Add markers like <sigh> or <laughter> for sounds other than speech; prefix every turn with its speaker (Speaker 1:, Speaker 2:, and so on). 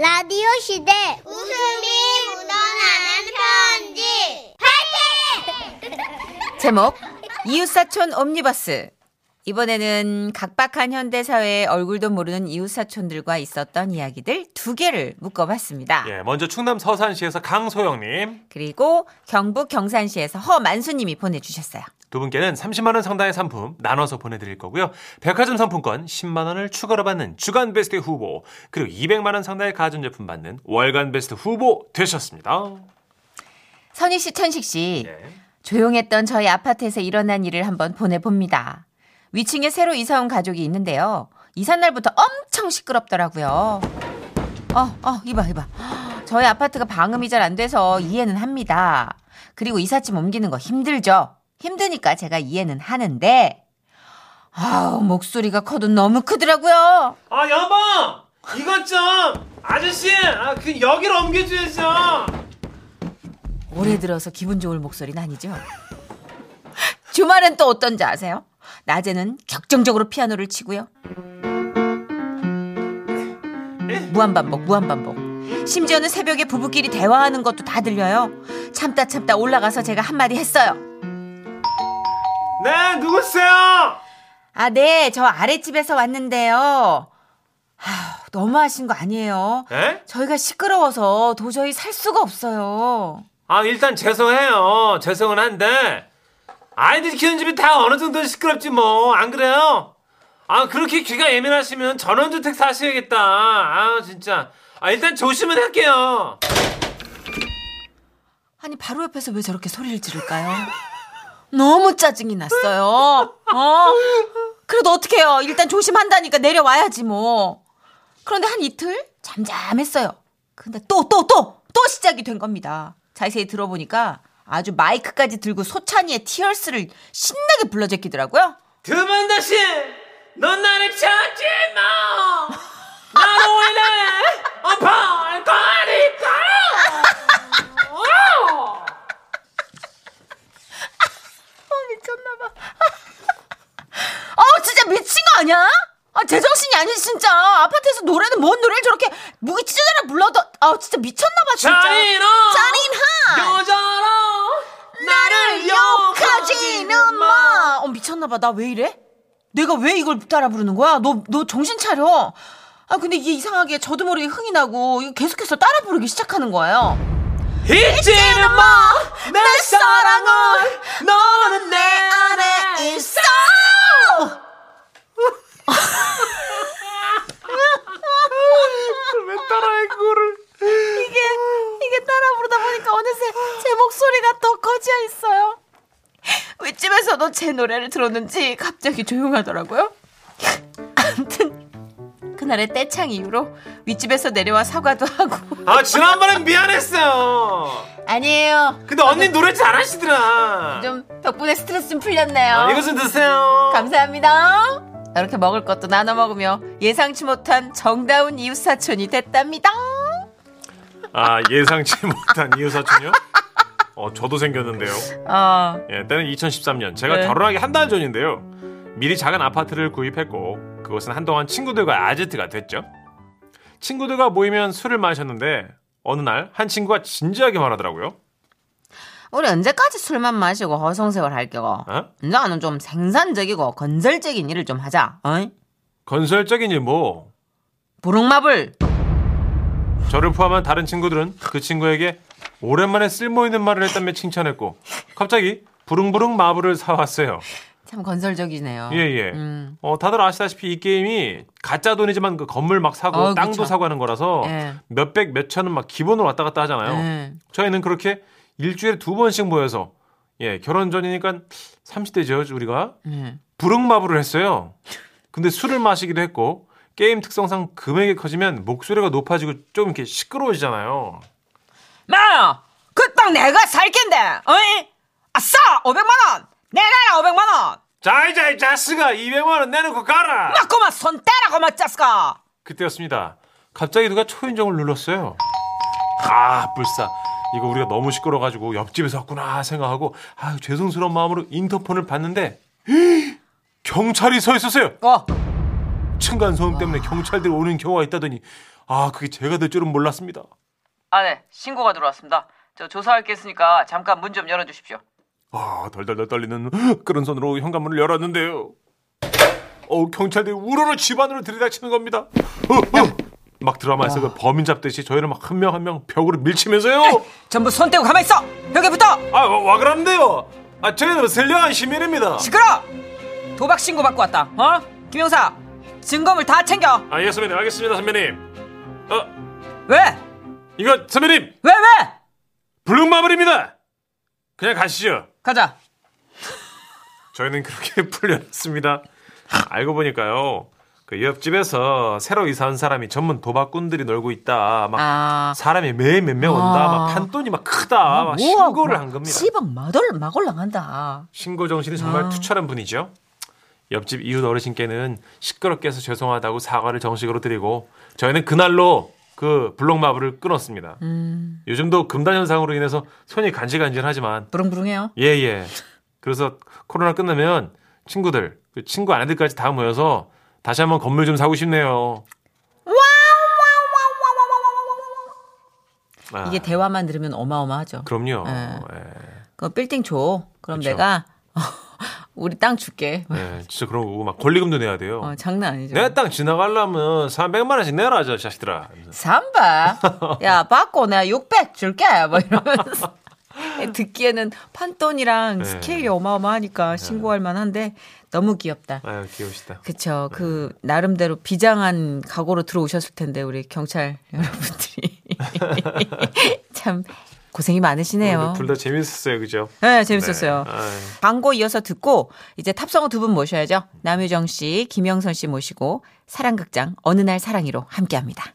Speaker 1: 라디오 시대 웃음이 묻어나는 편지 <laughs>
Speaker 2: 제목 이웃사촌 옴니버스 이번에는 각박한 현대사회의 얼굴도 모르는 이웃사촌들과 있었던 이야기들 두 개를 묶어봤습니다.
Speaker 3: 예, 먼저 충남 서산시에서 강소영님
Speaker 2: 그리고 경북 경산시에서 허만수님이 보내주셨어요.
Speaker 3: 두 분께는 30만 원 상당의 상품 나눠서 보내드릴 거고요. 백화점 상품권 10만 원을 추가로 받는 주간 베스트 후보 그리고 200만 원 상당의 가전제품 받는 월간 베스트 후보 되셨습니다.
Speaker 2: 선희 씨, 천식 씨,
Speaker 3: 예.
Speaker 2: 조용했던 저희 아파트에서 일어난 일을 한번 보내봅니다. 위층에 새로 이사 온 가족이 있는데요. 이사 날부터 엄청 시끄럽더라고요. 어, 어, 이봐, 이봐. 저희 아파트가 방음이 잘 안 돼서 이해는 합니다. 그리고 이삿짐 옮기는 거 힘들죠? 힘드니까 제가 이해는 하는데, 아우, 목소리가 커도 너무 크더라고요.
Speaker 3: 아 여보 이것 좀 아저씨 아, 그 여기로 옮겨줘야죠.
Speaker 2: 올해 들어서 기분 좋을 목소리는 아니죠. 주말엔 또 어떤지 아세요? 낮에는 격정적으로 피아노를 치고요. 무한반복, 무한반복. 심지어는 새벽에 부부끼리 대화하는 것도 다 들려요. 참다 참다 올라가서 제가 한마디 했어요.
Speaker 3: 네 누구세요?
Speaker 2: 아, 네, 저 아랫집에서 왔는데요. 아, 너무 하신 거 아니에요?
Speaker 3: 에?
Speaker 2: 저희가 시끄러워서 도저히 살 수가 없어요.
Speaker 3: 아 일단 죄송해요. 죄송은 한데 아이들 키우는 집이 다 어느 정도 시끄럽지 뭐 안 그래요? 아 그렇게 귀가 예민하시면 전원주택 사셔야겠다. 아 진짜. 아 일단 조심은 할게요.
Speaker 2: 아니 바로 옆에서 왜 저렇게 소리를 지를까요? <laughs> 너무 짜증이 났어요. 어? 그래도 어떡해요. 일단 조심한다니까 내려와야지 뭐. 그런데 한 이틀 잠잠했어요. 근데 또 또 또 또 시작이 된 겁니다. 자세히 들어보니까 아주 마이크까지 들고 소찬이의 티얼스를 신나게 불러 제끼더라고요.
Speaker 3: 두번 다시 넌
Speaker 2: 아니야? 아, 제정신이 아니지, 진짜. 아파트에서 노래는 뭔 노래를 저렇게 무기 찢어져라 불러도, 아, 진짜 미쳤나봐, 진짜.
Speaker 3: 잔인한
Speaker 2: 잔인한!
Speaker 3: 여자라
Speaker 2: 나를 욕하지는 마! 어, 미쳤나봐. 나 왜 이래? 내가 왜 이걸 따라 부르는 거야? 너, 너 정신 차려. 아, 근데 이게 이상하게 저도 모르게 흥이 나고, 계속해서 따라 부르기 시작하는 거예요.
Speaker 3: 잊지는 마, 내 사랑을 너는 내 안에 있어. 왜 따라해 그거를?
Speaker 2: 이게 이게 따라 부르다 보니까 어느새 제 목소리가 더 커져 있어요. 윗집에서도 제 노래를 들었는지 갑자기 조용하더라고요. 아무튼 그날의 떼창 이후로 윗집에서 내려와 사과도 하고
Speaker 3: 아 지난번엔 미안했어요.
Speaker 2: 아니에요.
Speaker 3: 근데 언니 노래 잘하시더라.
Speaker 2: 좀 덕분에 스트레스 좀 풀렸네요.
Speaker 3: 아, 이거 좀 드세요.
Speaker 2: 감사합니다. 이렇게 먹을 것도 나눠 먹으며 예상치 못한 정다운 이웃 사촌이 됐답니다.
Speaker 3: 아 예상치 <laughs> 못한 이웃 사촌이요? 어 저도 생겼는데요.
Speaker 2: 어,
Speaker 3: 예, 때는 2013년 제가
Speaker 2: 네.
Speaker 3: 결혼하기 한 달 전인데요. 미리 작은 아파트를 구입했고 그곳은 한동안 친구들과 아지트가 됐죠. 친구들과 모이면 술을 마셨는데 어느 날 한 친구가 진지하게 말하더라고요.
Speaker 2: 우리 언제까지 술만 마시고 허송세월 할 거고?
Speaker 3: 어?
Speaker 2: 이제는 좀 생산적이고 건설적인 일을 좀 하자. 어이?
Speaker 3: 건설적인 일 뭐?
Speaker 2: 부릉마블.
Speaker 3: 저를 포함한 다른 친구들은 그 친구에게 오랜만에 쓸모 있는 말을 했다며 칭찬했고 갑자기 부릉부릉 마블을 사왔어요.
Speaker 2: 참 건설적이네요.
Speaker 3: 예예.
Speaker 2: 음.
Speaker 3: 어 다들 아시다시피 이 게임이 가짜 돈이지만 그 건물 막 사고
Speaker 2: 어,
Speaker 3: 땅도
Speaker 2: 그쵸.
Speaker 3: 사고 하는 거라서
Speaker 2: 예.
Speaker 3: 몇백 몇천은 막 기본으로 왔다 갔다 하잖아요.
Speaker 2: 예.
Speaker 3: 저희는 그렇게 일주일에 두 번씩 모여서 예 결혼 전이니까 30대죠 우리가
Speaker 2: 예.
Speaker 3: 부릉마블을 했어요. 근데 술을 마시기도 했고 게임 특성상 금액이 커지면 목소리가 높아지고 좀 이렇게 시끄러워지잖아요.
Speaker 2: 마! 그땅 내가 살 낀데, 어이? 아싸! 500만 원! 내가 500만 원!
Speaker 3: 자 이제 이 자식아 200만 원 내놓고 가라.
Speaker 2: 맞고만 손 떼라고 맞자스까!
Speaker 3: 그때였습니다. 갑자기 누가 초인종을 눌렀어요. 아, 불사. 이거 우리가 너무 시끄러워가지고 옆집에서 왔구나 생각하고 아 죄송스러운 마음으로 인터폰을 봤는데 경찰이 서 있었어요.
Speaker 2: 어,
Speaker 3: 층간 소음 때문에 경찰들이 오는 경우가 있다더니 아, 그게 제가 될 줄은 몰랐습니다.
Speaker 2: 아, 네. 신고가 들어왔습니다. 저 조사할 게 있으니까 잠깐 문 좀 열어 주십시오.
Speaker 3: 아, 덜덜덜 떨리는 <gasps> 그런 손으로 현관문을 열었는데요. 어, 경찰들이 우르르 집안으로 들이닥치는 겁니다. 어, 어. 막 드라마에서 그 범인 잡듯이 저희를 막 한 명 한 명 벽으로 밀치면서요.
Speaker 2: 전부 손 떼고 가만히 있어! 벽에 붙어!
Speaker 3: 아, 와, 와 그런데요. 아, 저희는 선량한 시민입니다.
Speaker 2: 시끄러! 도박 신고 받고 왔다. 어? 김영사, 증거물 다 챙겨.
Speaker 3: 아, 예, 선배님, 알겠습니다, 선배님. 어,
Speaker 2: 왜?
Speaker 3: 이거 선배님,
Speaker 2: 왜, 왜?
Speaker 3: 블랙마블입니다. 그냥 가시죠.
Speaker 2: 가자.
Speaker 3: 저희는 그렇게 <laughs> 풀려났습니다. 알고 보니까요. 그 옆집에서 새로 이사 온 사람이 전문 도박꾼들이 놀고 있다. 막
Speaker 2: 아.
Speaker 3: 사람이 매몇명 온다.
Speaker 2: 아.
Speaker 3: 막 판돈이 막 크다. 막 신고를 한 겁니다.
Speaker 2: 시방 마돌 막 올라간다.
Speaker 3: 신고 정신이 정말
Speaker 2: 아.
Speaker 3: 투철한 분이죠. 옆집 이웃 어르신께는 시끄럽게 해서 죄송하다고 사과를 정식으로 드리고 저희는 그날로 그 블록마블을 끊었습니다.
Speaker 2: 음.
Speaker 3: 요즘도 금단 현상으로 인해서 손이 간질간질하지만
Speaker 2: 부릉부릉해요.
Speaker 3: 예예. 그래서 코로나 끝나면 친구들, 그 친구 아내들까지 다 모여서 다시 한번 건물 좀 사고 싶네요. 아,
Speaker 2: 이게 대화만 들으면 어마어마하죠.
Speaker 3: 그럼요.
Speaker 2: 예.
Speaker 3: 예.
Speaker 2: 그 빌딩 줘. 그럼
Speaker 3: 그쵸.
Speaker 2: 내가 우리 땅 줄게.
Speaker 3: 예, 진짜 그런 거고 막 권리금도 내야 돼요.
Speaker 2: 어, 장난 아니죠.
Speaker 3: 내 땅 지나가려면 300만 원씩 내라 저 자식들아.
Speaker 2: 삼바. 야, 받고 내가 600 줄게. 뭐 이러면서. <laughs> 듣기에는 판돈이랑
Speaker 3: 네.
Speaker 2: 스케일이 어마어마하니까 신고할 만한데 너무 귀엽다.
Speaker 3: 아유 귀여우시다.
Speaker 2: 그쵸. 그, 나름대로 비장한 각오로 들어오셨을 텐데, 우리 경찰 여러분들이. <laughs> 참, 고생이 많으시네요.
Speaker 3: 둘 다 재밌었어요, 그죠?
Speaker 2: 네, 재밌었어요.
Speaker 3: 네.
Speaker 2: 광고 이어서 듣고, 이제 탑성어 두 분 모셔야죠. 남유정 씨, 김영선 씨 모시고, 사랑극장, 어느 날 사랑이로 함께 합니다.